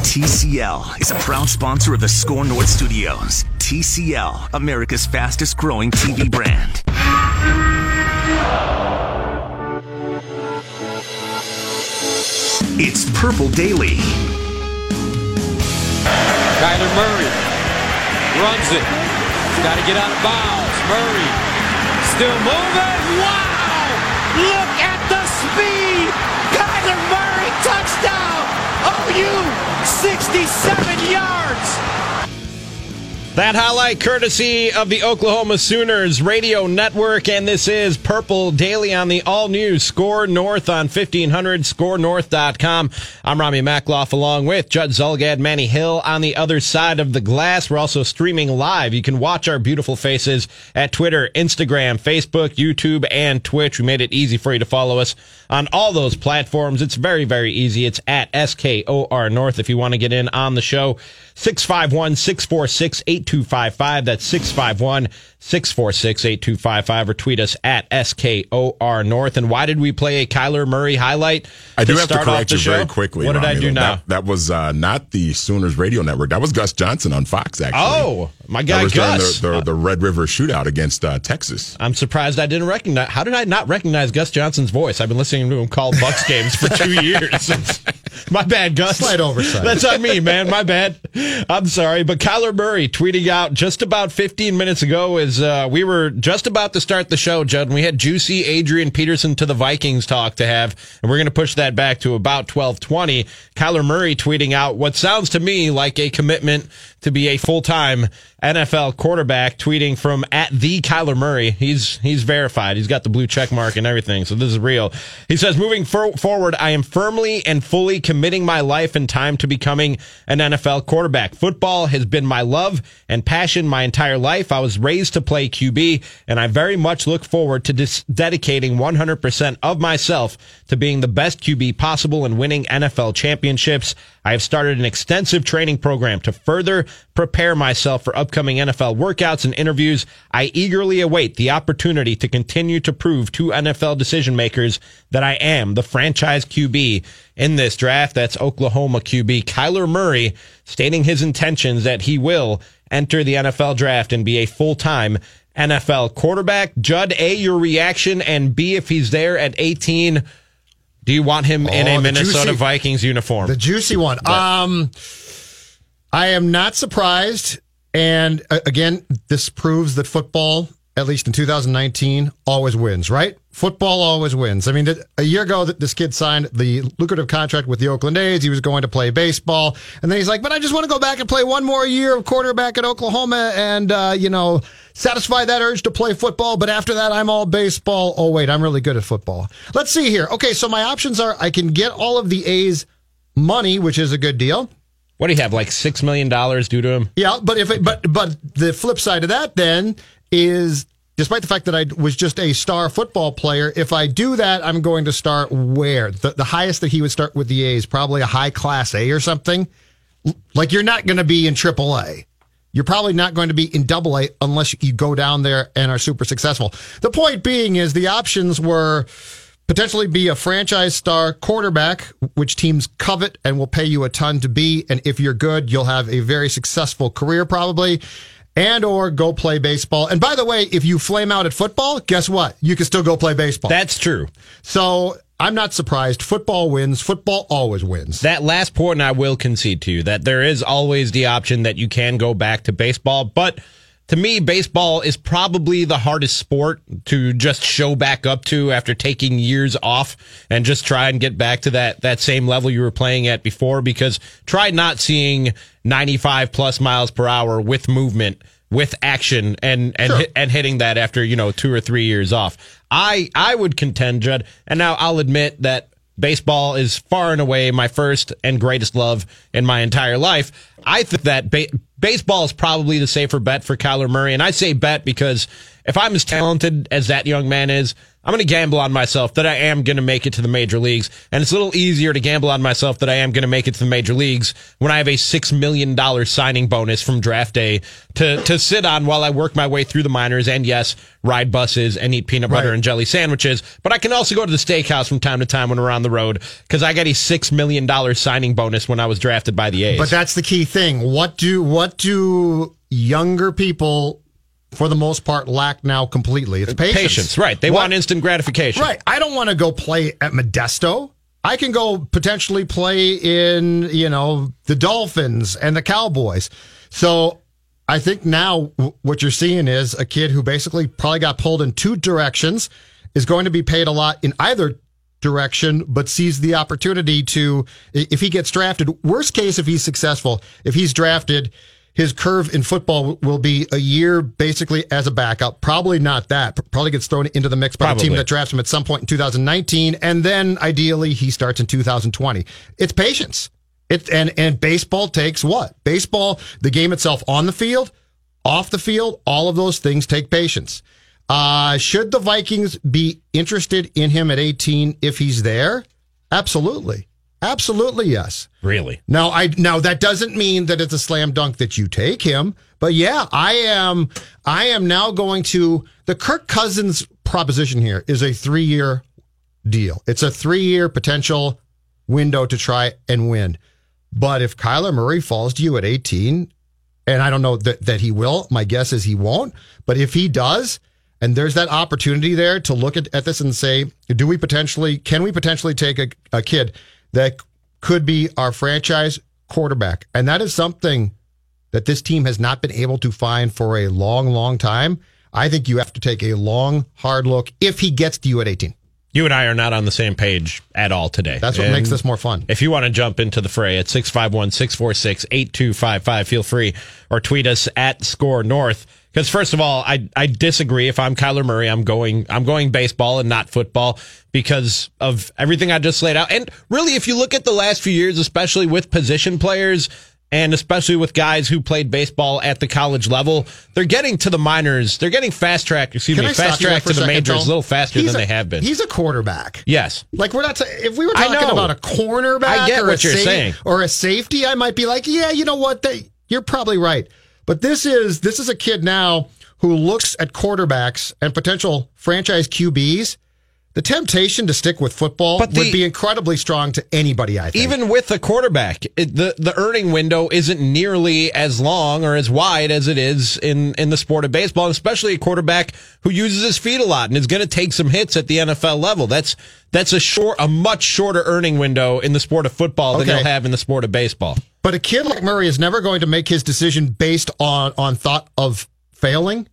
TCL is a proud sponsor of the Score North Studios. TCL, America's fastest growing TV brand. It's Purple Daily. Kyler Murray runs it. Got to get out of bounds. Murray still moving. Wow! Look at the speed! Kyler Murray touchdown! OU 67 yards! That highlight courtesy of the Oklahoma Sooners radio network, and this is Purple Daily on the all new Score North on 1500 scorenorth.com. I'm Rami Makloff along with Judd Zulgad, Manny Hill on the other side of the glass. We're also streaming live. You can watch our beautiful faces at Twitter, Instagram, Facebook, YouTube, and Twitch. We made it easy for you to follow us on all those platforms. It's very, very easy. It's at SKOR North if you want to get in on the show. 651 646 8255. That's 651 646 8255 or tweet us at SKOR North. And why did we play a Kyler Murray highlight? I do have to correct you show? very quickly. What did I do now? That, that was uh, not the Sooners radio network. That was Gus Johnson on Fox, actually. Oh, my guy that Gus. The, the, the, Red River shootout against uh, Texas. I'm surprised I didn't recognize. How did I not recognize Gus Johnson's voice? I've been listening to him call Bucks games for two years. my bad, Gus. Slight oversight. That's on me, man. My bad. I'm sorry. But Kyler Murray tweeting out just about 15 minutes ago is uh, we were just about to start the show, Judd, and we had juicy Adrian Peterson to the Vikings talk to have, and we're going to push that back to about 1220. Kyler Murray tweeting out what sounds to me like a commitment to be a full-time NFL quarterback tweeting from at the Kyler Murray. He's he's verified. He's got the blue check mark and everything. So this is real. He says, moving for- forward, I am firmly and fully committing my life and time to becoming an NFL quarterback. Football has been my love and passion my entire life. I was raised to play QB, and I very much look forward to dis- dedicating 100% of myself to being the best QB possible and winning NFL championships. I have started an extensive training program to further prepare myself for upcoming NFL workouts and interviews. I eagerly await the opportunity to continue to prove to NFL decision makers that I am the franchise QB in this draft. That's Oklahoma QB Kyler Murray stating his intentions that he will enter the NFL draft and be a full time NFL quarterback. Judd, A, your reaction, and B, if he's there at 18, do you want him oh, in a Minnesota juicy, Vikings uniform? The juicy one. Um, I am not surprised. And uh, again, this proves that football, at least in 2019, always wins, right? Football always wins. I mean, a year ago, this kid signed the lucrative contract with the Oakland A's. He was going to play baseball. And then he's like, but I just want to go back and play one more year of quarterback at Oklahoma and, uh, you know, satisfy that urge to play football. But after that, I'm all baseball. Oh, wait, I'm really good at football. Let's see here. Okay, so my options are I can get all of the A's money, which is a good deal. What do you have, like six million dollars due to him? Yeah, but if it, but but the flip side of that then is despite the fact that I was just a star football player, if I do that, I'm going to start where? The, the highest that he would start with the A's, probably a high class A or something. Like you're not going to be in triple A. You're probably not going to be in double A unless you go down there and are super successful. The point being is the options were potentially be a franchise star quarterback, which teams covet and will pay you a ton to be. And if you're good, you'll have a very successful career probably. And or go play baseball. And by the way, if you flame out at football, guess what? You can still go play baseball. That's true. So I'm not surprised. Football wins. Football always wins. That last point I will concede to you that there is always the option that you can go back to baseball, but to me, baseball is probably the hardest sport to just show back up to after taking years off and just try and get back to that, that same level you were playing at before because try not seeing 95 plus miles per hour with movement with action and and Sure. and hitting that after you know two or three years off. I I would contend, Judd, and now I'll admit that baseball is far and away my first and greatest love in my entire life. I think that ba- baseball is probably the safer bet for Kyler Murray, and I say bet because if I'm as talented as that young man is. I'm going to gamble on myself that I am going to make it to the major leagues. And it's a little easier to gamble on myself that I am going to make it to the major leagues when I have a $6 million signing bonus from draft day to, to sit on while I work my way through the minors and yes, ride buses and eat peanut butter Right. and jelly sandwiches. But I can also go to the steakhouse from time to time when we're on the road because I got a $6 million signing bonus when I was drafted by the A's. But that's the key thing. What do what do younger people, for the most part, lack now completely? It's patience. patience, right. They What- want instant gratification. Right. I don't want to go play at Modesto. I can go potentially play in, you know, the Dolphins and the Cowboys. So I think now what you're seeing is a kid who basically probably got pulled in two directions is going to be paid a lot in either direction, but sees the opportunity to, if he gets drafted, worst case, if he's successful, if he's drafted, his curve in football will be a year basically as a backup. Probably not that. Probably gets thrown into the mix by the team that drafts him at some point in 2019, and then ideally he starts in 2020. It's patience. It and and baseball takes what? Baseball, the game itself on the field, off the field, all of those things take patience. Uh, should the Vikings be interested in him at 18 if he's there? Absolutely. Absolutely, yes. Really? Now, I now that doesn't mean that it's a slam dunk that you take him, but yeah, I am. I am now going to the Kirk Cousins proposition here is a three year deal. It's a three year potential window to try and win. But if Kyler Murray falls to you at 18, and I don't know that, that he will, my guess is he won't. But if he does, and there's that opportunity there to look at, at this and say, do we potentially, can we potentially take a, a kid that could be our franchise quarterback? And that is something that this team has not been able to find for a long, long time. I think you have to take a long, hard look if he gets to you at 18. You and I are not on the same page at all today. That's what And makes this more fun. If you want to jump into the fray at 651 646 8255, feel free or tweet us at Score North. Because first of all, I I disagree. If I'm Kyler Murray, I'm going I'm going baseball and not football because of everything I just laid out. And really, if you look at the last few years, especially with position players and especially with guys who played baseball at the college level, they're getting to the minors. They're getting fast track. Excuse Can me, I fast track to the majors a little faster He's than a- they have been. He's a quarterback. yes. Like we're not. ta- If we were talking about a cornerback, I get or what a you're sa- saying. or a safety, I might be like, yeah, you know what? That you're probably right. But this is this is a kid now who looks at quarterbacks and potential franchise QBs. The temptation to stick with football But the- would be incredibly strong to anybody. I think. Even with the quarterback, it, the the earning window isn't nearly as long or as wide as it is in in the sport of baseball, especially a quarterback who uses his feet a lot and is going to take some hits at the NFL level. That's that's a short, a much shorter earning window in the sport of football than Okay. you'll have in the sport of baseball. But a kid like Murray is never going to make his decision based on on thought of failing.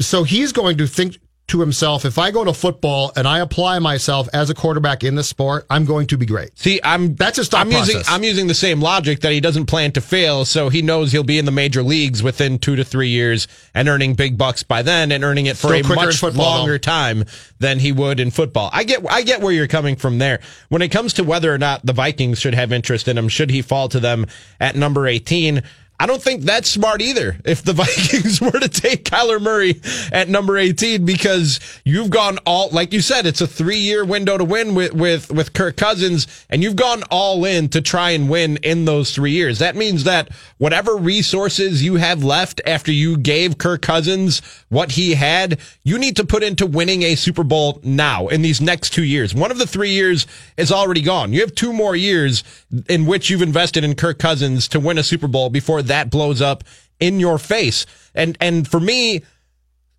So he's going to think to himself, if I go to football and I apply myself as a quarterback in this sport, I'm going to be great. See, I'm That's his thought I'm using process. I'm using the same logic that he doesn't plan to fail, so he knows he'll be in the major leagues within two to three years and earning big bucks by then, and earning it for Still a much football, longer though. time than he would in football. I get I get where you're coming from there. When it comes to whether or not the Vikings should have interest in him, should he fall to them at number 18? I don't think that's smart either. If the Vikings were to take Kyler Murray at number 18, because you've gone all, like you said, it's a three year window to win with, with, with Kirk Cousins, and you've gone all in to try and win in those three years. That means that whatever resources you have left after you gave Kirk Cousins what he had, you need to put into winning a Super Bowl now in these next two years. One of the three years is already gone. You have two more years in which you've invested in Kirk Cousins to win a Super Bowl before that blows up in your face. And and for me,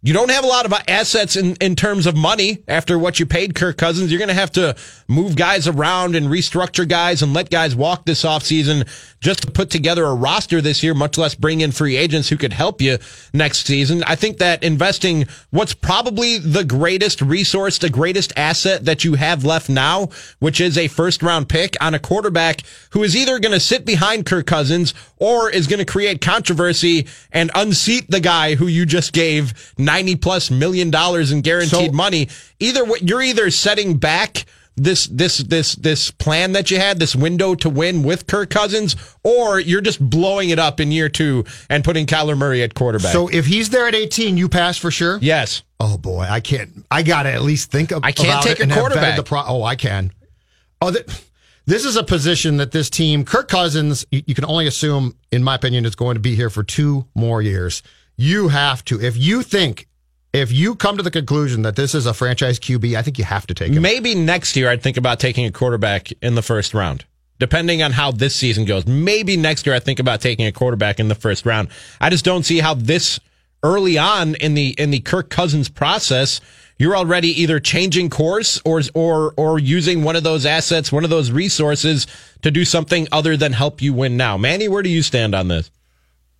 You don't have a lot of assets in, in terms of money after what you paid Kirk Cousins. You're going to have to move guys around and restructure guys and let guys walk this offseason just to put together a roster this year, much less bring in free agents who could help you next season. I think that investing what's probably the greatest resource, the greatest asset that you have left now, which is a first round pick on a quarterback who is either going to sit behind Kirk Cousins or is going to create controversy and unseat the guy who you just gave 90 plus million dollars in guaranteed So- money. Either way, you're either setting back this this this this plan that you had, this window to win with Kirk Cousins, or you're just blowing it up in year two and putting Kyler Murray at quarterback. So if he's there at 18, you pass for sure. yes, Oh boy, I can't. I got to at least think of. I can't take a and have vetted quarterback. The pro- oh, I can. Oh, this is a position that this team, Kirk Cousins, you, can only assume, in my opinion, is going to be here for two more years. You have to, if you think, if you come to the conclusion that this is a franchise QB, I think you have to take him. maybe next year I'd think about taking a quarterback in the first round. Depending on how this season goes, maybe next year I think about taking a quarterback in the first round. I just don't see how this early on in the in the Kirk Cousins process, you're already either changing course or or or using one of those assets, one of those resources to do something other than help you win now. Manny, where do you stand on this?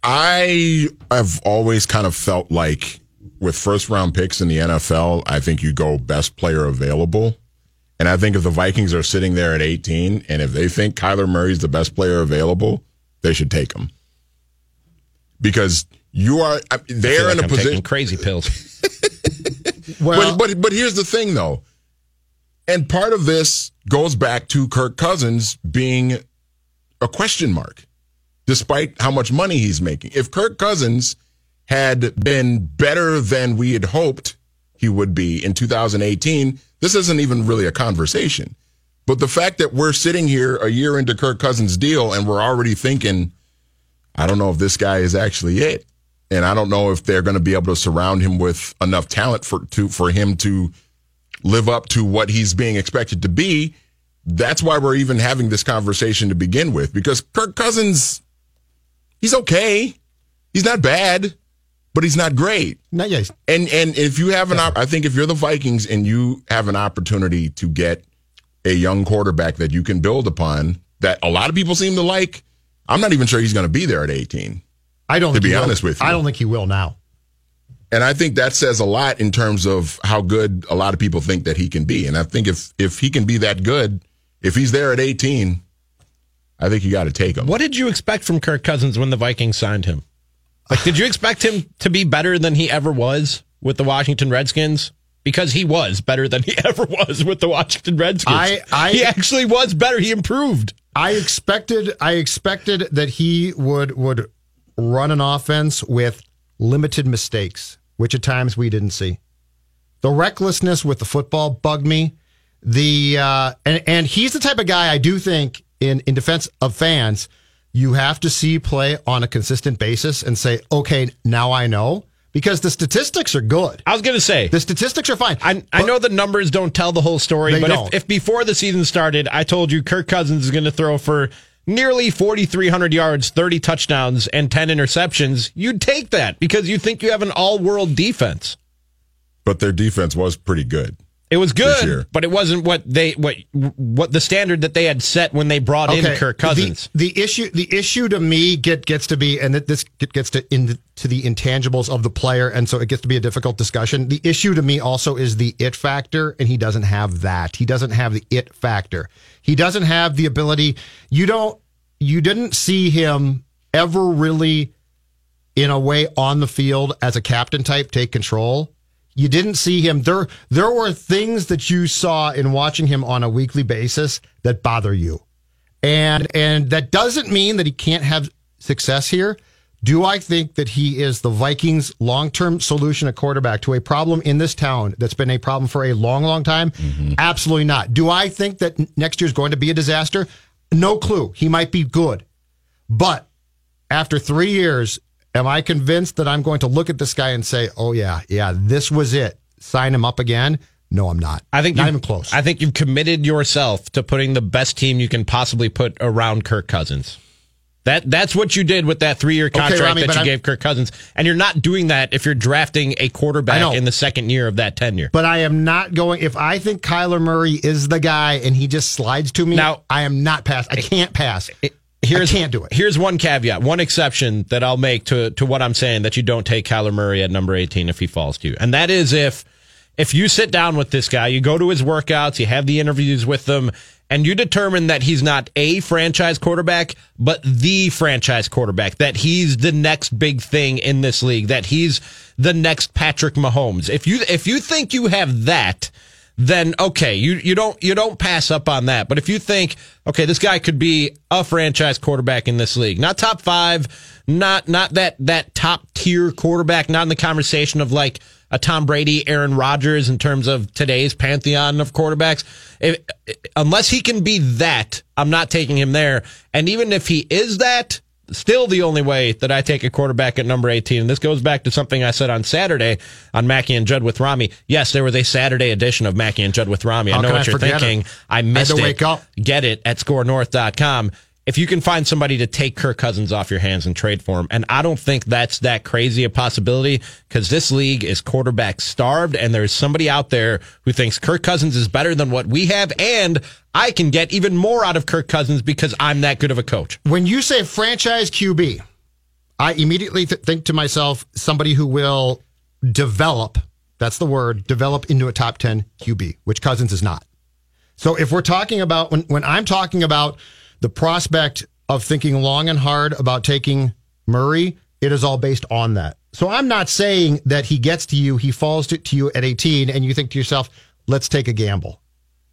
I have always kind of felt like with first round picks in the NFL, I think you go best player available. And I think if the Vikings are sitting there at 18 and if they think Kyler Murray's the best player available, they should take him. Because you are, I- I feel they're like in a I'm position. crazy pills. Well, but, but but here's the thing though. And part of this goes back to Kirk Cousins being a question mark, despite how much money he's making. If Kirk Cousins had been better than we had hoped he would be in 2018, this isn't even really a conversation. But the fact that we're sitting here a year into Kirk Cousins' deal and we're already thinking, I don't know if this guy is actually it. And I don't know if they're going to be able to surround him with enough talent for to for him to live up to what he's being expected to be. That's why we're even having this conversation to begin with because Kirk Cousins he's okay. He's not bad, but he's not great. not yet. And and if you have an op- I think if you're the Vikings and you have an opportunity to get a young quarterback that you can build upon that a lot of people seem to like, I'm not even sure he's going to be there at 18. I don't. To think be he will. honest with you. I don't think he will now. And I think that says a lot in terms of how good a lot of people think that he can be. And I think if if he can be that good, if he's there at 18, I think you got to take him. What did you expect from Kirk Cousins when the Vikings signed him? Like, did you expect him to be better than he ever was with the Washington Redskins? Because he was better than he ever was with the Washington Redskins. I- I- he actually was better. He improved. I expected I expected that he would would run an offense with limited mistakes, which at times we didn't see. The recklessness with the football bugged me. The uh, and and he's the type of guy I do think in in defense of fans, you have to see play on a consistent basis and say, okay, now I know because the statistics are good. I was going to say, The statistics are fine. I, I know the numbers don't tell the whole story, but if, if before the season started, I told you Kirk Cousins is going to throw for nearly 4,300 yards, 30 touchdowns, and 10 interceptions, you'd take that because you think you have an all world defense. But their defense was pretty good. It was good, but it wasn't what they what what the standard that they had set when they brought in Kirk Cousins. The, the issue, the issue to me get gets to be, and that this gets to in to the intangibles of the player, and so it gets to be a difficult discussion. The issue to me also is the it factor, and he doesn't have that. He doesn't have the it factor. He doesn't have the ability. You don't. You didn't see him ever really, in a way, on the field as a captain type, take control. You didn't see him there. There were things that you saw in watching him on a weekly basis that bother you and and that doesn't mean that he can't have success here. Do I think that he is the Vikings' long-term solution at quarterback to a problem in this town that's been a problem for a long, long time? Mm-hmm. Absolutely not. Do I think that next year is going to be a disaster? No clue. He might be good, but after three years, am I convinced that I'm going to look at this guy and say, "Oh yeah, yeah, this was it"? Sign him up again? No, I'm not. I think not even close. I think you've committed yourself to putting the best team you can possibly put around Kirk Cousins. That that's what you did with that three year contract Rami, that you I'm- gave Kirk Cousins, and you're not doing that if you're drafting a quarterback know. in the second year of that tenure. But I am not going. If I think Kyler Murray is the guy and he just slides to me, Now- I am not pass. I can't pass. Here's, I can't do it. Here's one caveat, one exception that I'll make to to what I'm saying that you don't take Kyler Murray at number 18 if he falls to you, and that is if if you sit down with this guy, you go to his workouts, you have the interviews with them, and you determine that he's not a franchise quarterback, but the franchise quarterback, that he's the next big thing in this league, that he's the next Patrick Mahomes. If you if you think you have that, then okay, you you don't you don't pass up on that. But if you think, okay, this guy could be a franchise quarterback in this league, not top five, not not that that top tier quarterback, not in the conversation of like a Tom Brady, Aaron Rodgers in terms of today's pantheon of quarterbacks. If, unless he can be that, I'm not taking him there. And even if he is that, still the only way that I take a quarterback at number 18. And this goes back to something I said on Saturday on Mackey and Judd with Rami. Yes, there was a Saturday edition of Mackey and Judd with Rami. I How know what I you're forget it? thinking. I missed to it. wake up. Get it at scorenorth.com. If you can find somebody to take Kirk Cousins off your hands and trade for him, and I don't think that's that crazy a possibility because this league is quarterback starved, and there's somebody out there who thinks Kirk Cousins is better than what we have, and I can get even more out of Kirk Cousins because I'm that good of a coach. When you say franchise QB, I immediately th- think to myself somebody who will develop. That's the word, develop into a top 10 QB, which Cousins is not. So if we're talking about when when I'm talking about the prospect of thinking long and hard about taking Murray, it is all based on that. So I'm not saying that he gets to you, he falls to, to you at 18 and you think to yourself, let's take a gamble.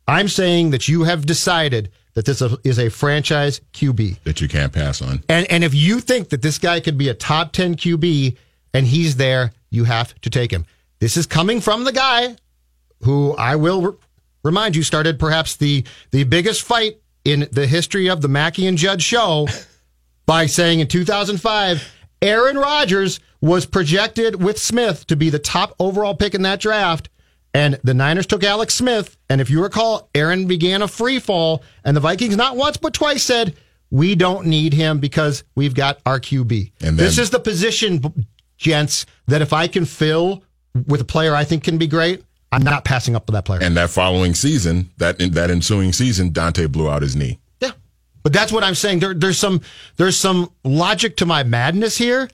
I'm saying that you have decided that this is a franchise QB. that you can't pass on. And and if you think that this guy could be a top 10 QB and he's there, you have to take him. This is coming from the guy who I will re- remind you started perhaps the the biggest fight in the history of the Mackey and Judd show by saying in 2005 Aaron Rodgers was projected with Smith to be the top overall pick in that draft and the Niners took Alex Smith and if you recall Aaron began a free fall and the Vikings not once but twice said we don't need him because we've got our QB. And this is the position gents that if I can fill with a player I think can be great, I'm not passing up with that player. And that following season, that that ensuing season, Daunte blew out his knee. Yeah. But that's what I'm saying. There, there's some there's some logic to my madness here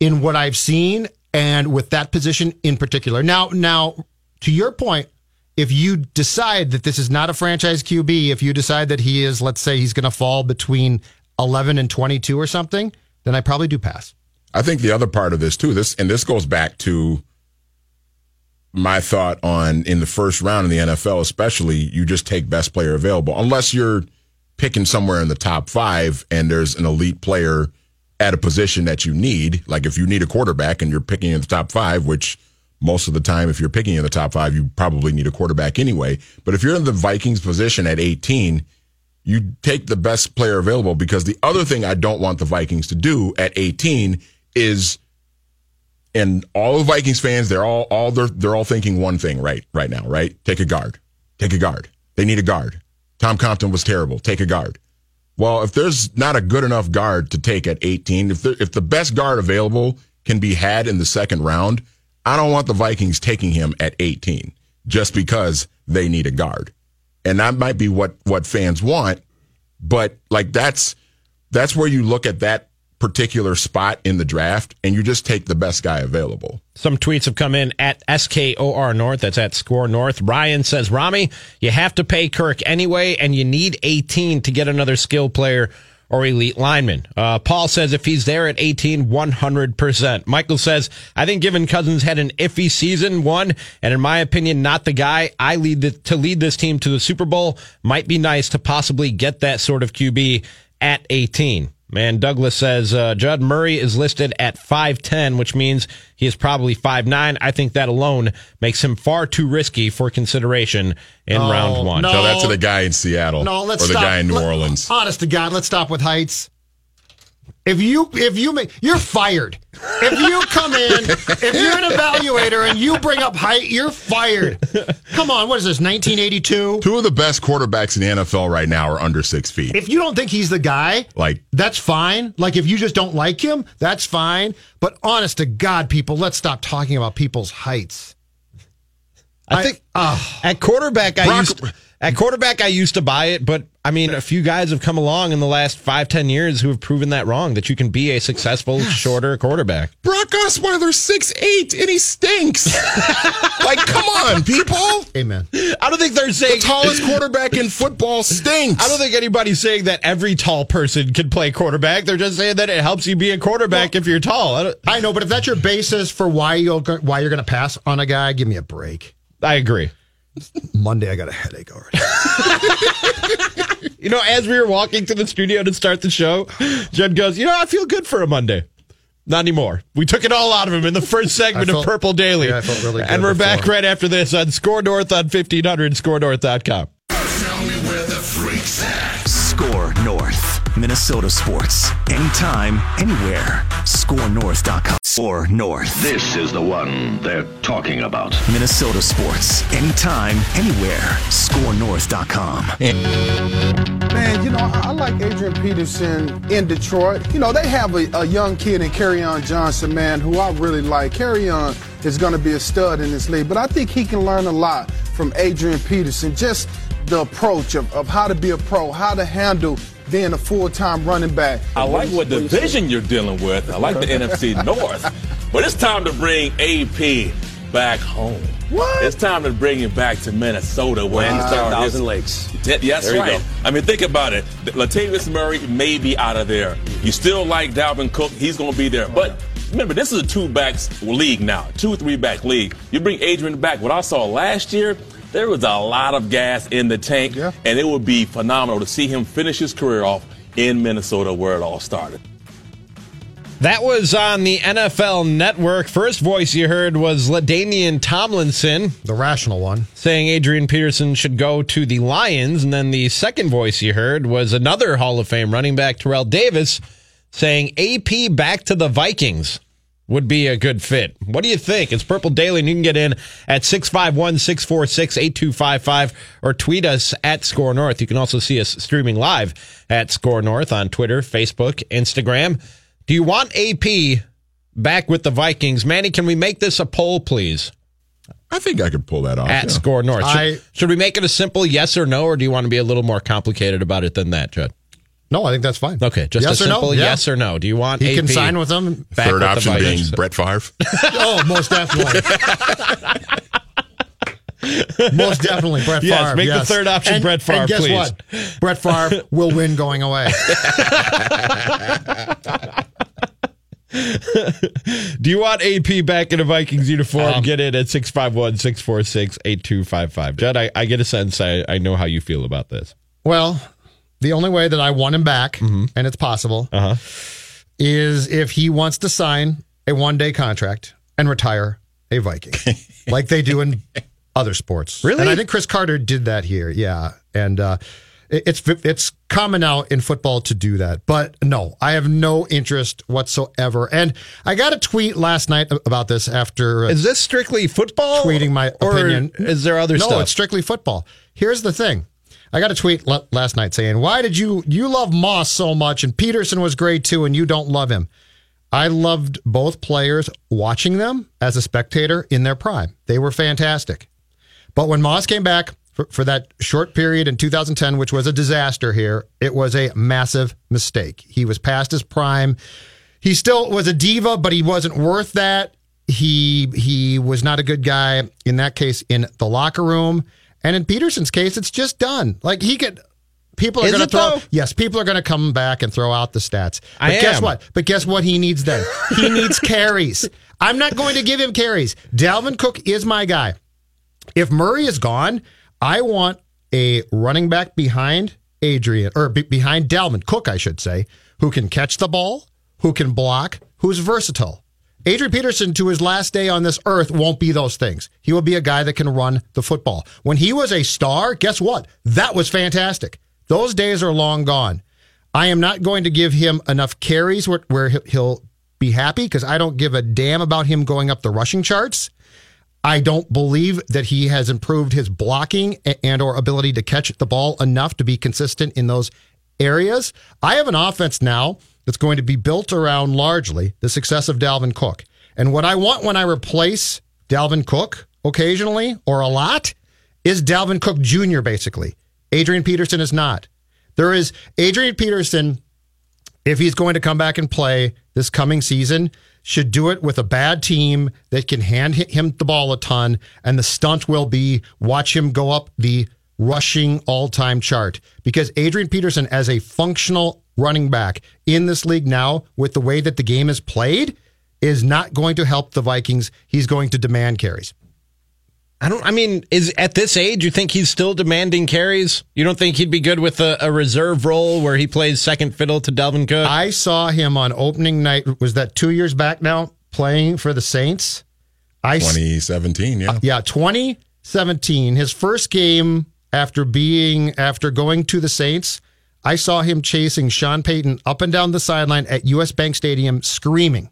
in what I've seen and with that position in particular. Now, now to your point, if you decide that this is not a franchise QB, if you decide that he is, let's say he's going to fall between 11 and 22 or something, then I probably do pass. I think the other part of this too, this and this goes back to my thought on in the first round in the NFL, especially, you just take best player available, unless you're picking somewhere in the top five and there's an elite player at a position that you need. Like if you need a quarterback and you're picking in the top five, which most of the time, if you're picking in the top five, you probably need a quarterback anyway. But if you're in the Vikings position at 18, you take the best player available because the other thing I don't want the Vikings to do at 18 is and all the Vikings fans, they're all all they're they're all thinking one thing right right now, right? Take a guard. Take a guard. They need a guard. Tom Compton was terrible. Take a guard. Well, if there's not a good enough guard to take at 18, if there, if the best guard available can be had in the second round, I don't want the Vikings taking him at 18 just because they need a guard. And that might be what what fans want, but like that's that's where you look at that particular spot in the draft and you just take the best guy available. Some tweets have come in at SKOR North. That's at Score North. Ryan says, Rami, you have to pay Kirk anyway, and you need 18 to get another skill player or elite lineman. Uh, Paul says if he's there at 18, 100%. Michael says, I think given Cousins had an iffy season one, and in my opinion, not the guy I lead the, to lead this team to the Super Bowl, might be nice to possibly get that sort of QB at 18. Man, Douglas says uh, Judd Murray is listed at 5'10, which means he is probably 5'9. I think that alone makes him far too risky for consideration in Oh, round one. no. Tell that to the guy in Seattle No, let's or the stop. guy in New Let- Orleans. Honest to God, let's stop with heights. If you if you make you're fired. if you come in, if you're an evaluator and you bring up height, you're fired. Come on, what is this, 1982? Two of the best quarterbacks in the NFL right now are under six feet. If you don't think he's the guy, Like, that's fine. Like if you just don't like him, that's fine. But honest to God, people, let's stop talking about people's heights. I think oh, at quarterback, I Brock- used at quarterback I used to buy it, but I mean, a few guys have come along in the last five, ten years who have proven that wrong. That you can be a successful, shorter quarterback. Brock Osweiler's six eight and he stinks. like, come on, people. amen. I don't think they're The saying. tallest quarterback in football stinks. I don't think anybody's saying that every tall person can play quarterback. They're just saying that it helps you be a quarterback if you're tall. I, don't, I know, but if that's your basis for why you'll why you're going to pass on a guy, give me a break. I agree. Monday, I got a headache already. You know, as we were walking to the studio to start the show, Judd goes, "You know, I feel good for a Monday." Not anymore. We took it all out of him in the first segment felt- of Purple Daily. yeah, I felt really good and we're back right after this on Score North on 1500, scorenorth.com. Tell me where the freaks at. Score North. Minnesota sports. Anytime, anywhere. ScoreNorth.com. Score North. This is the one they're talking about. Minnesota sports. Anytime, anywhere. ScoreNorth.com. Man, you know, I, I like Adrian Peterson in Detroit. You know, they have a, a young kid in on Johnson, man, who I really like. on is going to be a stud in this league, but I think he can learn a lot from Adrian Peterson. Just the approach of, of how to be a pro, how to handle being a full-time running back. I like what division you're dealing with. I like the NFC North. But it's time to bring AP back home. What? It's time to bring him back to Minnesota where he started his lakes. Th- Yes, There you right. go. I mean, think about it. Latavius Murray may be out of there. You still like Dalvin Cook. He's going to be there. But remember, this is a two backs league now, two, three back league. You bring Adrian back. What I saw last year, there was a lot of gas in the tank. Yeah. And it would be phenomenal to see him finish his career off in Minnesota where it all started. That was on the NFL Network. First voice you heard was LaDainian Tomlinson The rational one. saying Adrian Peterson should go to the Lions. And then the second voice you heard was another Hall of Fame running back, Terrell Davis, saying AP back to the Vikings would be a good fit. What do you think? It's Purple Daily, and you can get in at 651 646 8255 or tweet us at Score North. You can also see us streaming live at Score North on Twitter, Facebook, Instagram. Do you want AP back with the Vikings? Manny, can we make this a poll, please? I think I could pull that off. at yeah. Score North. Should, I- should we make it a simple yes or no, or do you want to be a little more complicated about it than that, Judd? No, I think that's fine. Okay, just yes a or no? simple Yeah. yes or no. Do you want He AP can sign with them. Third with the option being Brett Favre. Oh, most definitely. most definitely, Brett Favre. Yes, make the third option and, Brett Favre, And guess please. what? Brett Favre will win going away. Do you want AP back in a Vikings uniform? Um, get in at 651 646 8255. Judd, I, I get a sense I, I know how you feel about this. Well, the only way that I want him back, Mm-hmm. and it's possible, Uh-huh. is if he wants to sign a one day contract and retire a Viking, like they do in other sports. Really? And I think Cris Carter did that here. Yeah. And uh, it's it's common now in football to do that. But no, I have no interest whatsoever. And I got a tweet last night about this after uh, Is this strictly football? tweeting my or opinion. Is there other no, stuff? it's strictly football. Here's the thing. I got a tweet l- last night saying, "Why did you you love Moss so much and Peterson was great too and you don't love him?" I loved both players watching them as a spectator in their prime. They were fantastic. But when Moss came back for, for that short period in 2010, which was a disaster here, it was a massive mistake. He was past his prime. He still was a diva, but he wasn't worth that. He he was not a good guy in that case in the locker room. And in Peterson's case, it's just done. Like he could people are going to throw though? yes, people are going to come back and throw out the stats. But I guess am. what? But guess what he needs then? He needs carries. I'm not going to give him carries. Dalvin Cook is my guy. If Murray is gone, I want a running back behind Adrian or be- behind Dalvin Cook, I should say, who can catch the ball, who can block, who's versatile. Adrian Peterson, to his last day on this earth, won't be those things. He will be a guy that can run the football. When he was a star, guess what? That was fantastic. Those days are long gone. I am not going to give him enough carries where, where he'll- be happy because I don't give a damn about him going up the rushing charts. I don't believe that he has improved his blocking and or ability to catch the ball enough to be consistent in those areas. I have an offense now that's going to be built around largely the success of Dalvin Cook. And what I want when I replace Dalvin Cook occasionally or a lot is Dalvin Cook Jr. basically. Adrian Peterson is not. There is Adrian Peterson, if he's going to come back and play this coming season, should do it with a bad team that can hand him the ball a ton. And the stunt will be watch him go up the rushing all time chart. Because Adrian Peterson, as a functional running back in this league now, with the way that the game is played, is not going to help the Vikings. He's going to demand carries. I don't. I mean, is at this age, you think he's still demanding carries? You don't think he'd be good with a, a, reserve role where he plays second fiddle to Dalvin Cook? I saw him on opening night. Was that two years back now? Playing for the Saints. I 2017, yeah, uh, yeah, 2017. His first game after being after going to the Saints. I saw him chasing Sean Payton up and down the sideline at US Bank Stadium, screaming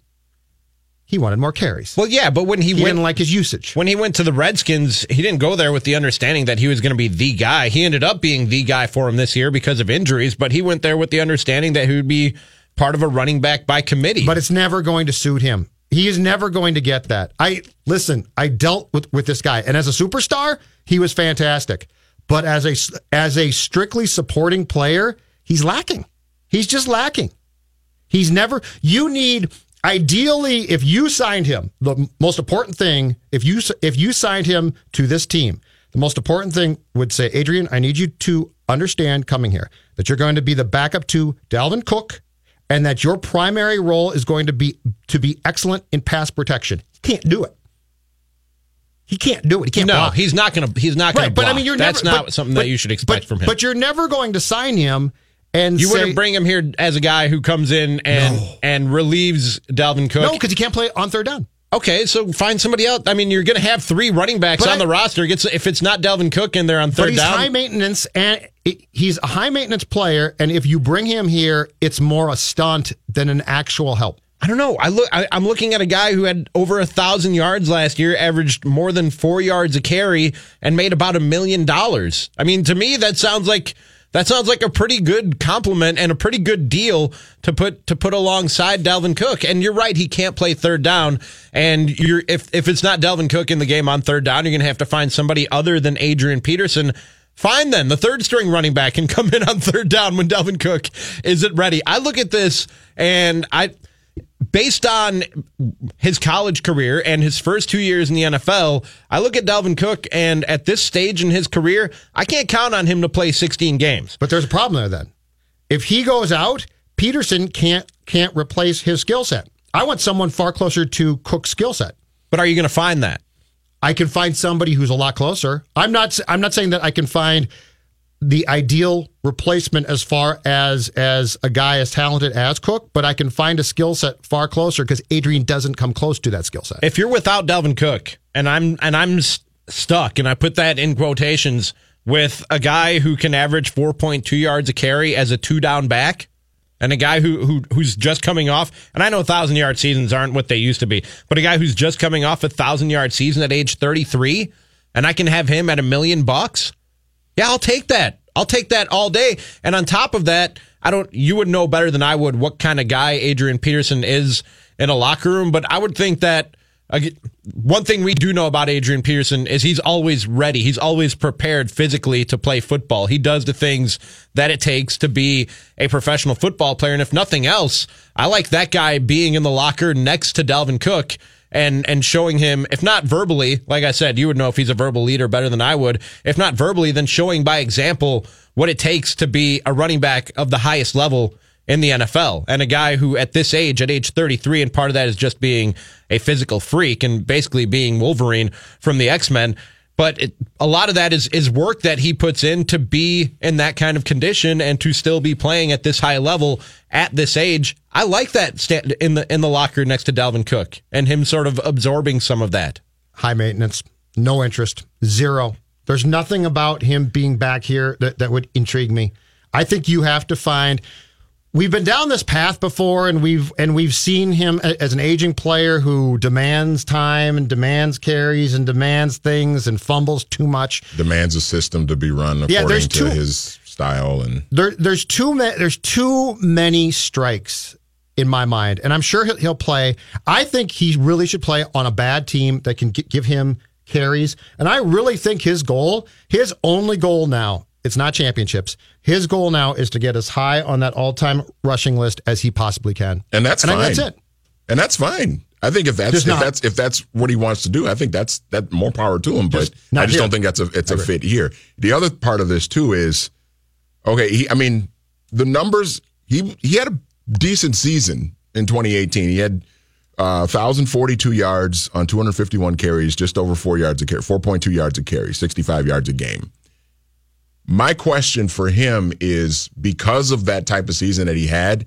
he wanted more carries. Well, yeah, but when he, he went, didn't like his usage. When he went to the Redskins, he didn't go there with the understanding that he was going to be the guy. He ended up being the guy for him this year because of injuries, but he went there with the understanding that he would be part of a running back by committee. But it's never going to suit him. He is never going to get that. I listen, I dealt with, with this guy and as a superstar, he was fantastic. But as a as a strictly supporting player, he's lacking. He's just lacking. He's never you need ideally, if you signed him, the most important thing, if you if you signed him to this team, the most important thing would say, Adrian, I need you to understand coming here that you're going to be the backup to Dalvin Cook, and that your primary role is going to be to be excellent in pass protection. Can't do it. He can't do it. He can't. No, block. he's not going to. He's not going right, to. But I mean, you're that's never, not but, something but, that you should expect but, from him. But you're never going to sign him and you say, wouldn't bring him here as a guy who comes in and no. and relieves Dalvin Cook. No, because he can't play on third down. Okay, so find somebody else. I mean, you're going to have three running backs but on I, the roster. if it's not Dalvin Cook and they're on third down, high maintenance and he's a high maintenance player. And if you bring him here, it's more a stunt than an actual help. I don't know. I look. I, am looking at a guy who had over a thousand yards last year, averaged more than four yards a carry, and made about a million dollars. I mean, to me, that sounds like that sounds like a pretty good compliment and a pretty good deal to put to put alongside Dalvin Cook. And you're right, he can't play third down. And you're if if it's not Dalvin Cook in the game on third down, you're gonna have to find somebody other than Adrian Peterson. Fine then. The third string running back can come in on third down when Dalvin Cook isn't ready. I look at this and I based on his college career and his first two years in the NFL, I look at Dalvin Cook, and at this stage in his career, I can't count on him to play 16 games. But there's a problem there then. If he goes out, Peterson can't can't replace his skill set. I want someone far closer to Cook's skill set. But are you going to find that? I can find somebody who's a lot closer. I'm not I'm not saying that I can find the ideal replacement as far as as a guy as talented as Cook, but I can find a skill set far closer because Adrian doesn't come close to that skill set. If you're without Dalvin Cook, and I'm and I'm stuck, and I put that in quotations with a guy who can average 4.2 yards a carry as a two down back, and a guy who, who who's just coming off, and I know thousand yard seasons aren't what they used to be, but a guy who's just coming off a thousand yard season at age 33, and I can have him at a million bucks yeah, I'll take that. I'll take that all day. And on top of that, I don't, you would know better than I would what kind of guy Adrian Peterson is in a locker room, but I would think that one thing we do know about Adrian Peterson is he's always ready. He's always prepared physically to play football. He does the things that it takes to be a professional football player. And if nothing else, I like that guy being in the locker next to Dalvin Cook and and showing him, if not verbally, like I said, you would know if he's a verbal leader better than I would. If not verbally, then showing by example what it takes to be a running back of the highest level in the NFL and a guy who at this age, at age 33, and part of that is just being a physical freak and basically being Wolverine from the X-Men but it, a lot of that is is work that he puts in to be in that kind of condition and to still be playing at this high level at this age. I like that stand in the in the locker next to Dalvin Cook and him sort of absorbing some of that. High maintenance, no interest, zero. There's nothing about him being back here that, that would intrigue me. I think you have to find we've been down this path before and we've and we've seen him as an aging player who demands time and demands carries and demands things and fumbles too much. Demands a system to be run Yeah, there's to two- his style and There there's too many there's too many strikes in my mind and I'm sure he'll, he'll play. I think he really should play on a bad team that can give him carries and I really think his goal, his only goal now, it's not championships. His goal now is to get as high on that all-time rushing list as he possibly can. and that's and fine. that's it. And that's fine. I think if that's Just if not- that's if that's what he wants to do, I think that's that more power to him. But Just I just here. don't think that's a it's a fit here. The other part of this too is okay. He, I mean, the numbers he he had a decent season in 2018. He had uh, 1,042 yards on 251 carries, just over four yards a carry, 4.2 yards a carry, 65 yards a game. My question for him is because of that type of season that he had,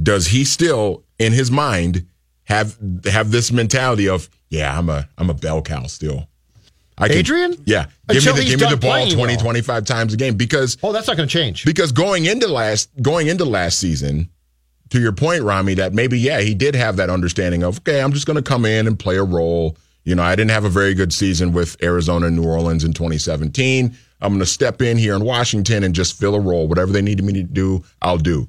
does he still in his mind have have this mentality of yeah i'm a i'm a bell cow still I Adrian? yeah give Until me the give me the ball playing 20 well. 25 times a game because Oh, that's not going to change. because going into last going into last season to your point rami that maybe yeah he did have that understanding of okay i'm just going to come in and play a role you know i didn't have a very good season with arizona and new orleans in 2017 i'm going to step in here in washington and just fill a role whatever they needed me to do i'll do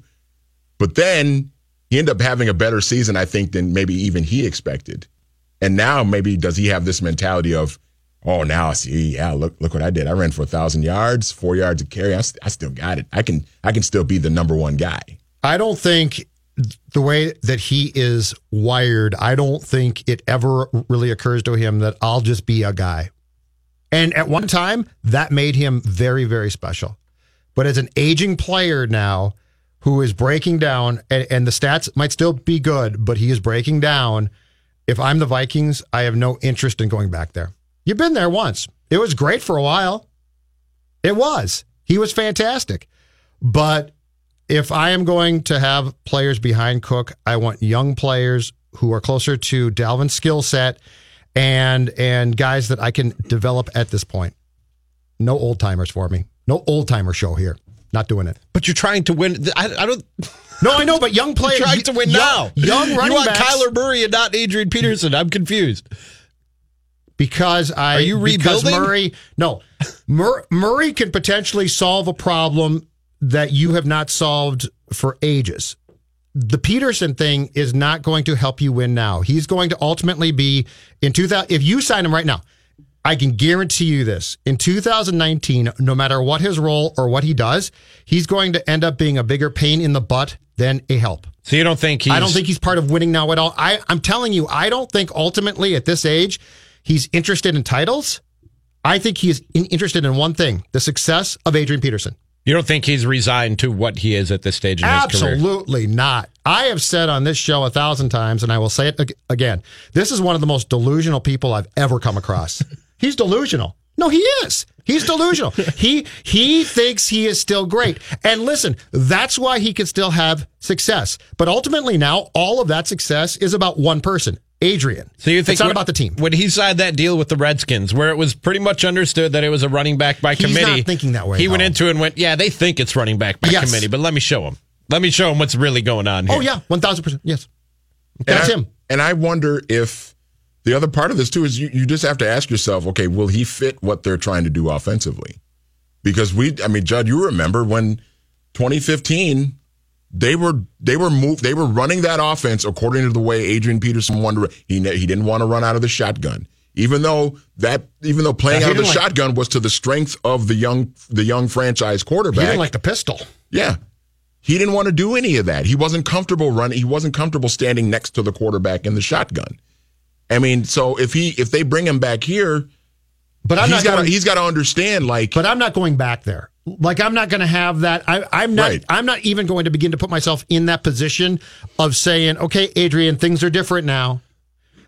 but then he ended up having a better season, I think, than maybe even he expected. And now maybe does he have this mentality of, oh, now I see, yeah, look, look what I did. I ran for a thousand yards, four yards of carry. I, st- I still got it. I can, I can still be the number one guy. I don't think the way that he is wired, I don't think it ever really occurs to him that I'll just be a guy. And at one time, that made him very, very special. But as an aging player now who is breaking down, and, and the stats might still be good, but he is breaking down. If I'm the Vikings, I have no interest in going back there. You've been there once. It was great for a while. It was. He was fantastic. But if I am going to have players behind Cook, I want young players who are closer to Dalvin's skill set and and guys that I can develop at this point. No old timers for me. No old timer show here. Not doing it. But you're trying to win. I, I don't. No, I know, but young You're players trying to win young, now. Young running You want backs Kyler Murray and not Adrian Peterson. I'm confused. because I Are you because rebuilding? Murray no Mur, Murray can potentially solve a problem that you have not solved for ages. The Peterson thing is not going to help you win now. He's going to ultimately be in 2000 if you sign him right now. I can guarantee you this. In 2019, no matter what his role or what he does, he's going to end up being a bigger pain in the butt than a help. So you don't think he's? I don't think he's part of winning now at all. I, I'm telling you, I don't think ultimately at this age he's interested in titles. I think he is interested in one thing: the success of Adrian Peterson. You don't think he's resigned to what he is at this stage in his career? Absolutely not. I have said on this show a thousand times, and I will say it again. This is one of the most delusional people I've ever come across. He's delusional. No, he is. He's delusional. he he thinks he is still great. And listen, that's why he can still have success. But ultimately now all of that success is about one person, Adrian. So you think it's not when- about the team. When he signed that deal with the Redskins, where it was pretty much understood that it was a running back by He's committee, not thinking that way, He went into it and went, "Yeah, they think it's running back by Yes. committee, but let me show him. Let me show him what's really going on oh, here." Oh yeah, one thousand percent. Yes. And That's I- him. And I wonder if the other part of this too is you, you just have to ask yourself, okay, will he fit what they're trying to do offensively? Because we, I mean, Judd, you remember when 2015 they were they were moved they were running that offense according to the way Adrian Peterson wanted. He he didn't want to run out of the shotgun, even though that even though playing out of the like- shotgun was to the strength of the young the young franchise quarterback. He didn't like the pistol. Yeah. He didn't want to do any of that. He wasn't comfortable running. He wasn't comfortable standing next to the quarterback in the shotgun. I mean, so if he if they bring him back here, But I'm he's not got going, he's got to understand like but I'm not going back there. Like I'm not going to have that. I, I'm not. Right. I'm not even going to begin to put myself in that position of saying, "Okay, Adrian, things are different now."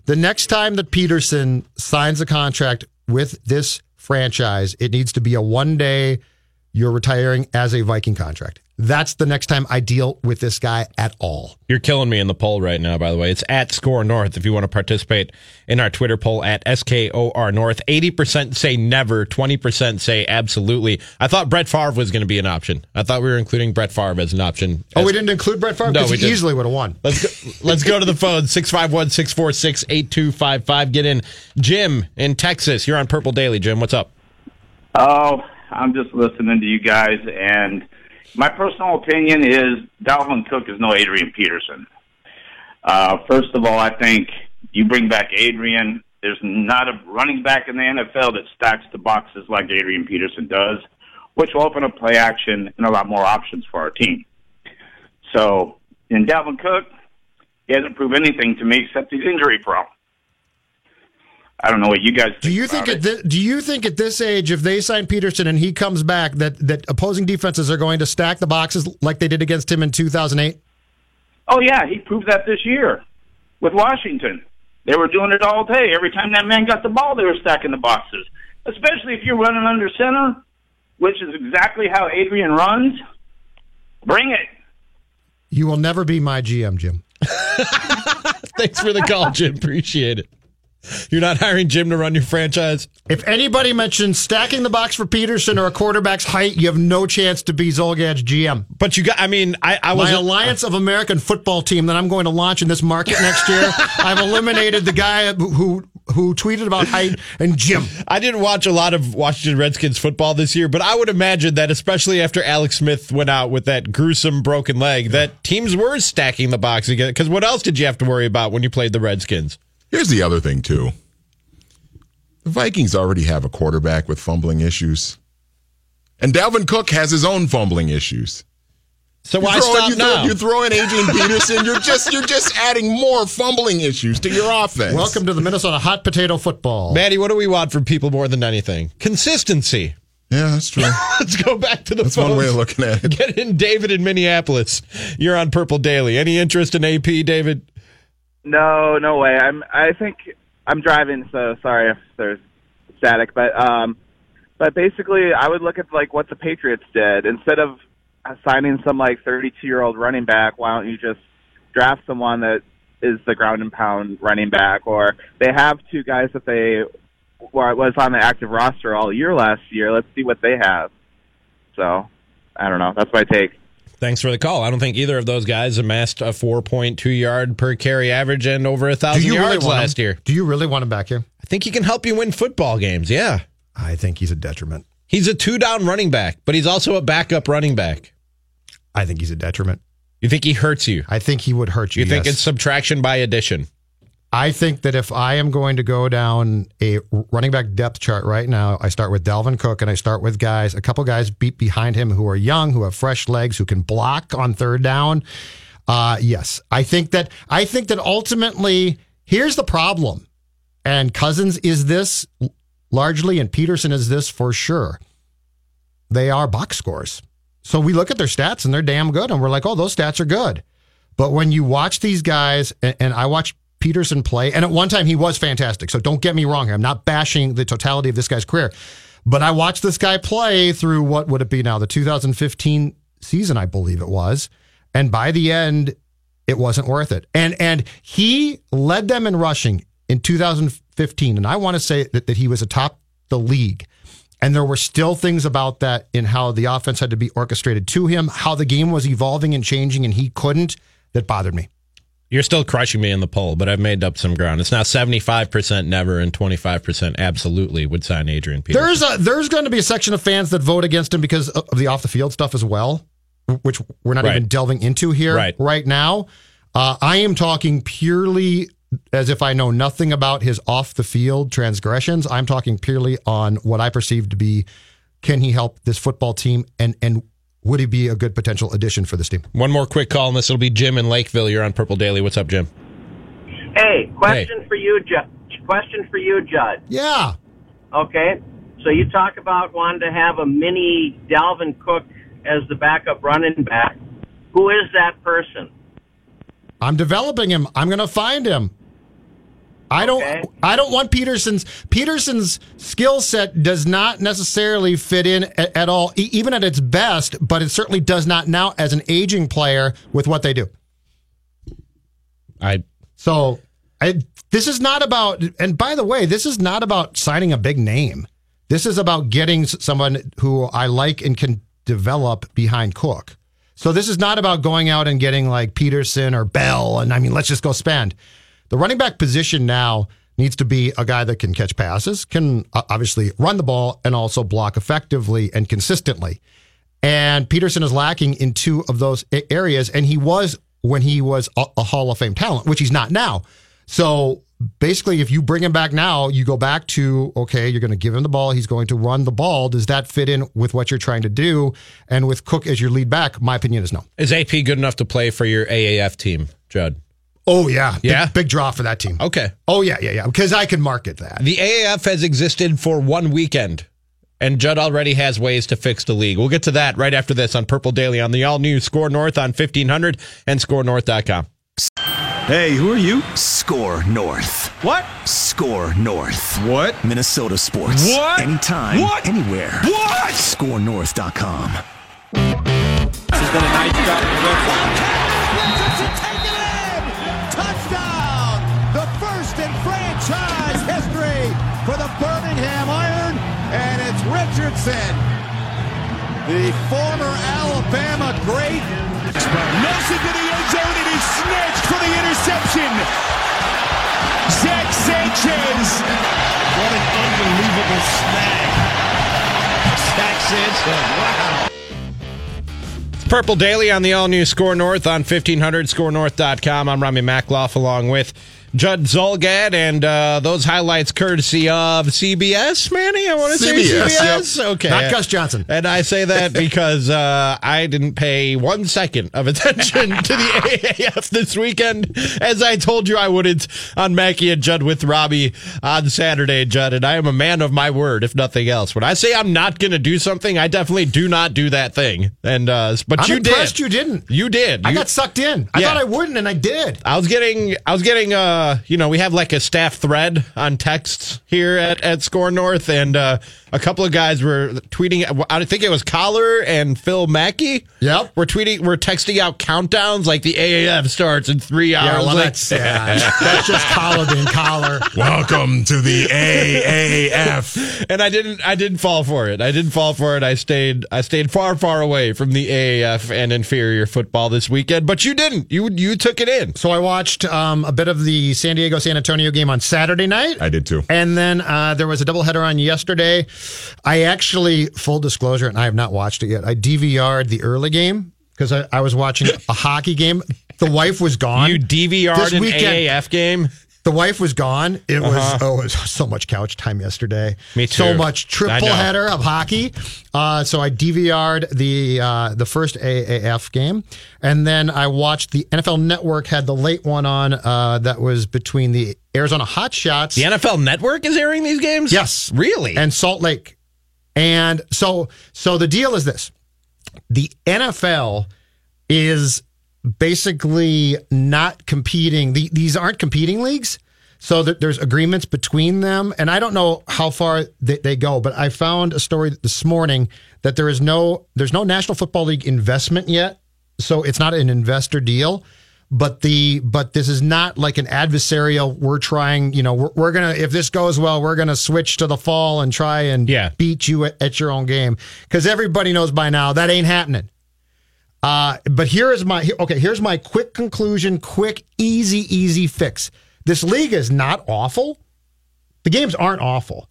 The next time that Peterson signs a contract with this franchise, it needs to be a one day. You're retiring as a Viking contract. That's the next time I deal with this guy at all. You're killing me in the poll right now, by the way. It's at SKOR North if you want to participate in our Twitter poll at SKOR North. 80% say never, 20% say absolutely. I thought Brett Favre was going to be an option. I thought we were including Brett Favre as an option. Oh, we didn't include Brett Favre? No, Because we he didn't. easily would have won. Let's go, let's go to the phone 651 646 8255. Get in. Jim in Texas. You're on Purple Daily. Jim, what's up? Oh, I'm just listening to you guys, and my personal opinion is Dalvin Cook is no Adrian Peterson. Uh, first of all, I think you bring back Adrian. There's not a running back in the NFL that stacks the boxes like Adrian Peterson does, which will open up play action and a lot more options for our team. So, in Dalvin Cook, he hasn't proved anything to me except he's injury prone. I don't know what you guys think Do you think about at thi- do you think at this age, if they sign Peterson and he comes back, that that opposing defenses are going to stack the boxes like they did against him in 2008? Oh yeah, he proved that this year with Washington. They were doing it all day. Every time that man got the ball, they were stacking the boxes. Especially if you're running under center, which is exactly how Adrian runs. Bring it. You will never be my GM, Jim. Thanks for the call, Jim. Appreciate it. You're not hiring Jim to run your franchise? If anybody mentions stacking the box for Peterson or a quarterback's height, you have no chance to be Zulgad's GM. But you got, I mean, I, I was. My Alliance of American Football team that I'm going to launch in this market next year. I've eliminated the guy who who tweeted about height and Jim. I didn't watch a lot of Washington Redskins football this year, but I would imagine that, especially after Alex Smith went out with that gruesome broken leg, that teams were stacking the box again. Because what else did you have to worry about when you played the Redskins? Here's the other thing, too. The Vikings already have a quarterback with fumbling issues. And Dalvin Cook has his own fumbling issues. So You why throw stop you throw, now? You throw in Adrian Peterson, you're just you're just adding more fumbling issues to your offense. Welcome to the Minnesota hot potato football. Maddie, what do we want from people more than anything? Consistency. Yeah, that's true. Let's go back to the That's phones. one way of looking at it. Get in David in Minneapolis. You're on Purple Daily. Any interest in AP, David? No, no way. I'm. I think I'm driving, so sorry if there's static. But um, but basically, I would look at like what the Patriots did instead of signing some like 32 year old running back. Why don't you just draft someone that is the ground and pound running back? Or they have two guys that they were was on the active roster all year last year. Let's see what they have. So I don't know. That's my take. Thanks for the call. I don't think either of those guys amassed a 4.2 yard per carry average and over a thousand you really yards last year. Do you really want him back here? I think he can help you win football games. Yeah. I think he's a detriment. He's a two down running back, but he's also a backup running back. I think he's a detriment. You think he hurts you? I think he would hurt you. You think it's subtraction by addition? I think that if I am going to go down a running back depth chart right now, I start with Dalvin Cook and I start with guys, a couple guys beat behind him who are young, who have fresh legs, who can block on third down. Uh, yes, I think that I think that ultimately here's the problem, and Cousins is this largely, and Peterson is this for sure. They are box scores, so we look at their stats and they're damn good, and we're like, oh, those stats are good. But when you watch these guys, and, and I watch Peterson play, and at one time he was fantastic. So don't get me wrong here. I'm not bashing the totality of this guy's career, but I watched this guy play through what would it be now? The 2015 season, I believe it was. And by the end, it wasn't worth it. And and he led them in rushing in 2015. And I want to say that, that he was atop the league. And there were still things about that in how the offense had to be orchestrated to him, how the game was evolving and changing, and he couldn't, that bothered me. You're still crushing me in the poll, but I've made up some ground. It's now 75% never and 25% absolutely would sign Adrian Peterson. There's a there's going to be a section of fans that vote against him because of the off the field stuff as well, which we're not Right. even delving into here Right. now. Uh, I am talking purely as if I know nothing about his off the field transgressions. I'm talking purely on what I perceive to be can he help this football team and and would he be a good potential addition for this team? One more quick call, and this will be Jim in Lakeville. You're on Purple Daily. What's up, Jim? Hey, question for you, Judd. Question for you, Judd. Yeah. Okay. So you talk about wanting to have a mini Dalvin Cook as the backup running back. Who is that person? I'm developing him. I'm going to find him. I don't. I don't want Peterson's. Peterson's skill set does not necessarily fit in at, at all, e- even at its best. But it certainly does not now as an aging player with what they do. I so I. This is not about. And by the way, this is not about signing a big name. This is about getting someone who I like and can develop behind Cook. So this is not about going out and getting like Peterson or Bell. And I mean, let's just go spend. The running back position now needs to be a guy that can catch passes, can uh, obviously run the ball, and also block effectively and consistently. And Peterson is lacking in two of those areas. And he was when he was a, a Hall of Fame talent, which he's not now. So basically, if you bring him back now, you go back to, okay, you're going to give him the ball. He's going to run the ball. Does that fit in with what you're trying to do? And with Cook as your lead back, my opinion is no. is AP good enough to play for your AAF team, Judd? Oh, yeah. Yeah? Big, draw for that team. Okay. Oh, yeah, yeah, yeah. Because I can market that. The AAF has existed for one weekend, and Judd already has ways to fix the league. We'll get to that right after this on Purple Daily on the all new SKOR North on 1500 and skornorth.com. Hey, who are you? SKOR North. What? SKOR North. What? Minnesota sports. What? Anytime. What? Anywhere. What? SKORNorth.com. This has been a nice Richardson, the former Alabama great. Nelson to the end zone, and he's snatched for the interception. Zach Sanchez. What an unbelievable snag. Zach Sanchez, wow. Purple Daily on the all new SKOR North on 1500 skornorth.com. I'm Rami Makloff along with Judd Zulgad and uh, those highlights courtesy of CBS, Manny. I want to say CBS, CBS. yep. Okay. Not Gus Johnson. And I say that because uh, I didn't pay one second of attention to the AAF this weekend, as I told you I wouldn't on Mackey and Judd with Robbie on Saturday, Judd. And I am a man of my word, if nothing else. When I say I'm not going to do something, I definitely do not do that thing. And uh, but I'm you impressed did. you didn't. You did. I You- got sucked in. I Yeah. thought I wouldn't, and I did. I was getting, I was getting, uh, you know, we have like a staff thread on texts here at, at SKOR North, and uh, a couple of guys were tweeting. I think it was Collar and Phil Mackey. Yep. We're tweeting, we're texting out countdowns like the AAF starts in three hours. Yeah, well, Like- that's sad. that's just collar being collar. Welcome to the AAF. and I didn't, I didn't fall for it. I didn't fall for it. I stayed, I stayed far, far away from the AAF and inferior football this weekend. But you didn't. You, you took it in. So I watched um, a bit of the San Diego San Antonio game on Saturday night. I did too. And then uh, there was a doubleheader on yesterday. I actually, full disclosure, and I have not watched it yet. I DVR'd the early game because I, I was watching a hockey game. The wife was gone. You DVR'd This an weekend- AAF game. The wife was gone. It was Uh-huh. oh, it was so much couch time yesterday. Me too. So much triple header of hockey. Uh, so I DVR'd the uh, the first AAF game, and then I watched the NFL Network had the late one on uh, that was between the Arizona Hotshots. The NFL Network is airing these games. Yes, really. and Salt Lake. And so so the deal is this. The NFL is basically not competing. The, these aren't competing leagues. So that there's agreements between them, and I don't know how far they, they go. But I found a story this morning that there is no there's no National Football League investment yet, so it's not an investor deal. But the but this is not like an adversarial. We're trying, you know, we're, we're gonna if this goes well, we're gonna switch to the fall and try and Yeah. beat you at, at your own game because everybody knows by now that ain't happening. Uh, but here is my okay. Here's my quick conclusion. Quick, easy, easy fix. This league is not awful. The games aren't awful.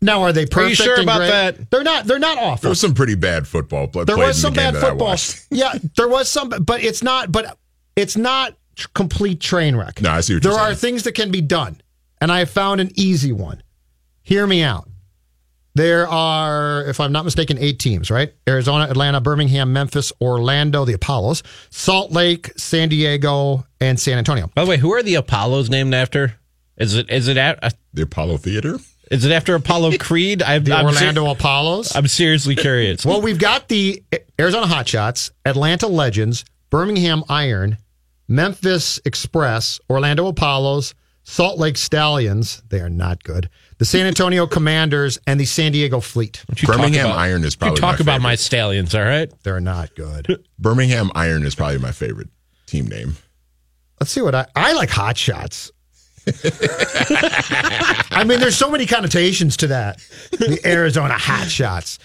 Now, are they perfect? Are you sure about great? that? They're not. They're not awful. There was some pretty bad football play. There was some the bad football. yeah, there was some, but it's not. But it's not complete train wreck. No, I see what there are things that can be done, and I have found an easy one. Hear me out. There are, if I'm not mistaken, eight teams, right? Arizona, Atlanta, Birmingham, Memphis, Orlando, the Apollos, Salt Lake, San Diego, and San Antonio. By the way, who are the Apollos named after? Is it is it at, uh, The Apollo Theater. is it after Apollo Creed? I, The I'm ser- Orlando Apollos. I'm seriously curious. Well, we've got the Arizona Hotshots, Atlanta Legends, Birmingham Iron, Memphis Express, Orlando Apollos, Salt Lake Stallions, they are not good. The San Antonio Commanders and the San Diego Fleet. You talk Birmingham about- Iron is you probably talk my about favorite. my stallions, all right? They're not good. Birmingham Iron is probably my favorite team name. Let's see what I I like hot shots. I mean, there's so many connotations to that. The Arizona hot shots.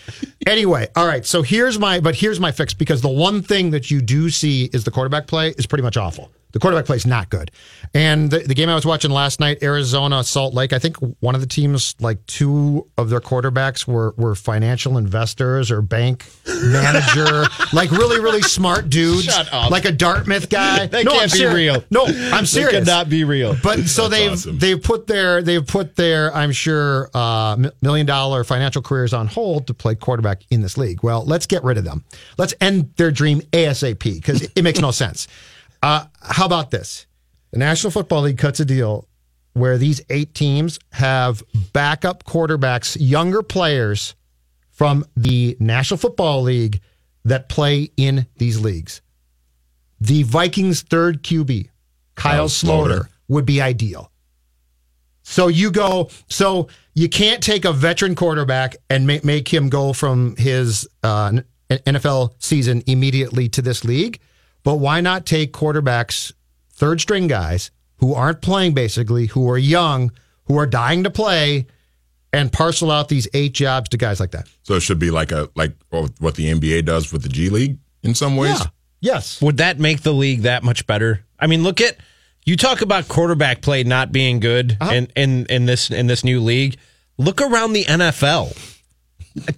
Anyway, all right. So here's my, but here's my fix because the one thing that you do see is the quarterback play is pretty much awful. The quarterback play is not good. And the, the game I was watching last night, Arizona Salt Lake, I think one of the teams, like two of their quarterbacks were were financial investors or bank manager, like really really smart dudes, Shut up. like a Dartmouth guy. That no, can't I'm be seri- real. No, I'm serious. That cannot be real. But so That's they've awesome. they've put their they've put their I'm sure uh, million dollar financial careers on hold to play quarterback in this league. Well, let's get rid of them. Let's end their dream ASAP because it, it makes no sense. Uh, how about this? The National Football League cuts a deal where these eight teams have backup quarterbacks, younger players from the National Football League that play in these leagues. The Vikings' third QB, Kyle Kyle Sloter, Sloter. would be ideal. So you go, so you can't take a veteran quarterback and make, make him go from his uh, NFL season immediately to this league. But why not take quarterbacks, third string guys who aren't playing basically, who are young, who are dying to play, and parcel out these eight jobs to guys like that? So it should be like a like what the NBA does with the G League in some ways. Yeah. Yes. Would that make the league that much better? I mean, look at you talk about quarterback play not being good Uh-huh. in, in in this in this new league. Look around the NFL.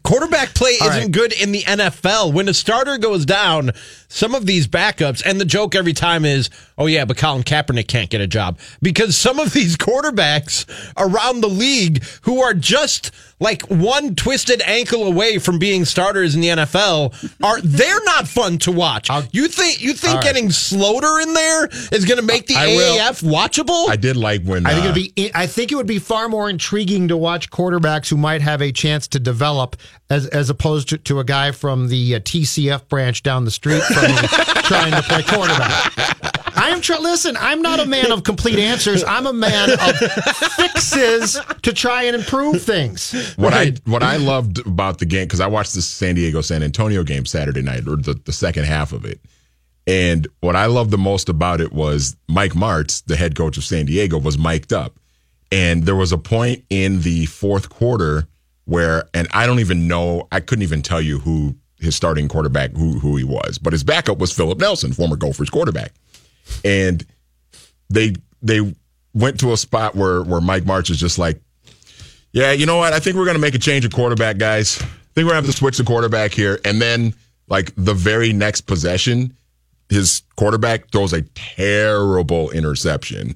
Quarterback play All isn't right. good in the NFL. When a starter goes down, some of these backups, and the joke every time is, oh, yeah, but Colin Kaepernick can't get a job. Because some of these quarterbacks around the league who are just like one twisted ankle away from being starters in the NFL are they're not fun to watch. you think you think All right. getting Sloter in there is going to make the I will- AAF watchable? I did like when I think uh, it'd be. I think it would be far more intriguing to watch quarterbacks who might have a chance to develop, as as opposed to, to a guy from the uh, TCF branch down the street from me trying to play quarterback. I am trying. Listen, I'm not a man of complete answers. I'm a man of fixes to try and improve things. What I what I loved about the game because I watched the San Diego San Antonio game Saturday night or the, the second half of it, and what I loved the most about it was Mike Martz, the head coach of San Diego, was mic'd up, and there was a point in the fourth quarter where, and I don't even know, I couldn't even tell you who his starting quarterback who who he was, but his backup was Philip Nelson, former Gophers quarterback, and they they went to a spot where where Mike Martz is just like. Yeah, you know what? I think we're going to make a change of quarterback, guys. I think we're going to have to switch the quarterback here. And then, like, the very next possession, his quarterback throws a terrible interception.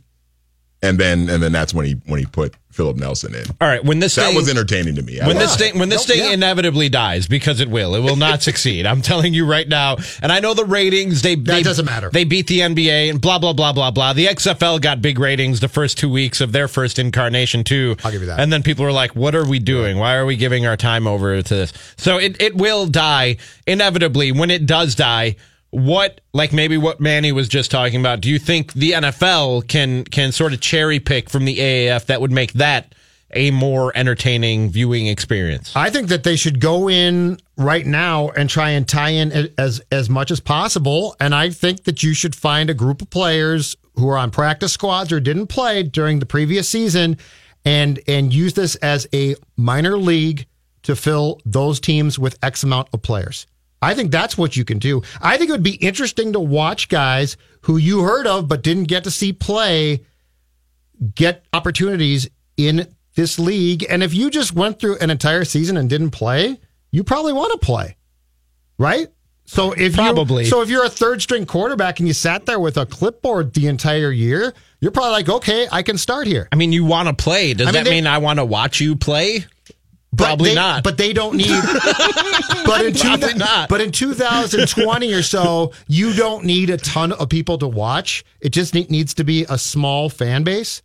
And then, and then that's when he when he put Philip Nelson in. All right, when this That thing- was entertaining to me. I when this liked it. thing when this thing inevitably dies because it will it will not succeed i'm telling you right now and i know the ratings they That they, doesn't matter. they beat the nba and blah blah blah blah blah the xfl got big ratings the first two weeks of their first incarnation too I'll give you that. and then people were like what are we doing why are we giving our time over to this so it, it will die inevitably when it does die what like maybe what Manny was just talking about do you think the NFL can can sort of cherry pick from the AAF that would make that a more entertaining viewing experience I think that they should go in right now and try and tie in as as much as possible. And I think that you should find a group of players who are on practice squads or didn't play during the previous season, and and use this as a minor league to fill those teams with X amount of players. I think that's what you can do. I think it would be interesting to watch guys who you heard of but didn't get to see play get opportunities in this league. And if you just went through an entire season and didn't play, you probably want to play, right? So if Probably. you, so if you're a third string quarterback and you sat there with a clipboard the entire year, you're probably like, okay, I can start here. I mean, you want to play. Does I mean, that they- mean I want to watch you play? Probably they- not. But they don't need. but in two, Probably not. But in 2020 or so, you don't need a ton of people to watch. It just ne- needs to be a small fan base.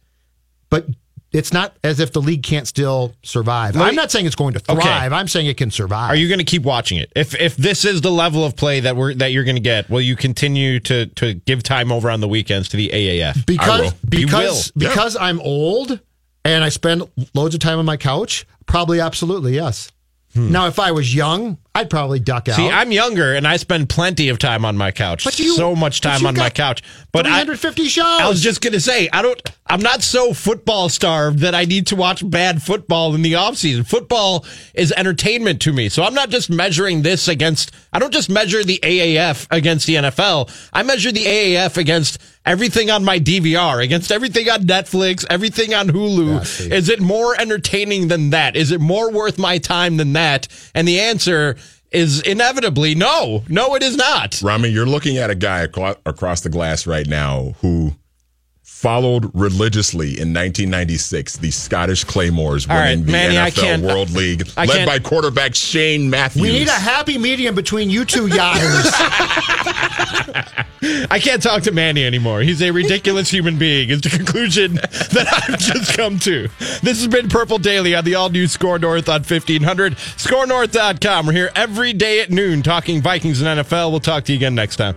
But it's not as if the league can't still survive. I'm not saying it's going to Okay. thrive. I'm saying it can survive. Are you going to keep watching it? If if this is the level of play that we're that you're going to get, will you continue to to give time over on the weekends to the AAF? because because because I'm old and I spend loads of time on my couch. Probably, absolutely, yes. Now, if I was young, I'd probably duck out. See, I'm younger and I spend plenty of time on my couch. But you- so much time on my couch. But I, 350 shows. I was just gonna say, I don't. I'm not so football starved that I need to watch bad football in the off season. Football is entertainment to me, so I'm not just measuring this against. I don't just measure the AAF against the NFL. I measure the AAF against everything on my DVR, against everything on Netflix, everything on Hulu. is it more entertaining than that? Is it more worth my time than that? And the answer is inevitably no. No, it is not. Rami, you're looking at a guy acro- across the glass right now who followed religiously in 1996 the Scottish Claymores All right, winning the Manny, I NFL can't- World League, I led can't- by quarterback Shane Matthews. we need a happy medium between you two yahoos. I can't talk to Manny anymore. He's a ridiculous human being, is the conclusion that I've just come to. This has been Purple Daily on the all new SKOR North on 1500. SKORNorth.com. We're here every day at noon talking Vikings and NFL. We'll talk to you again next time.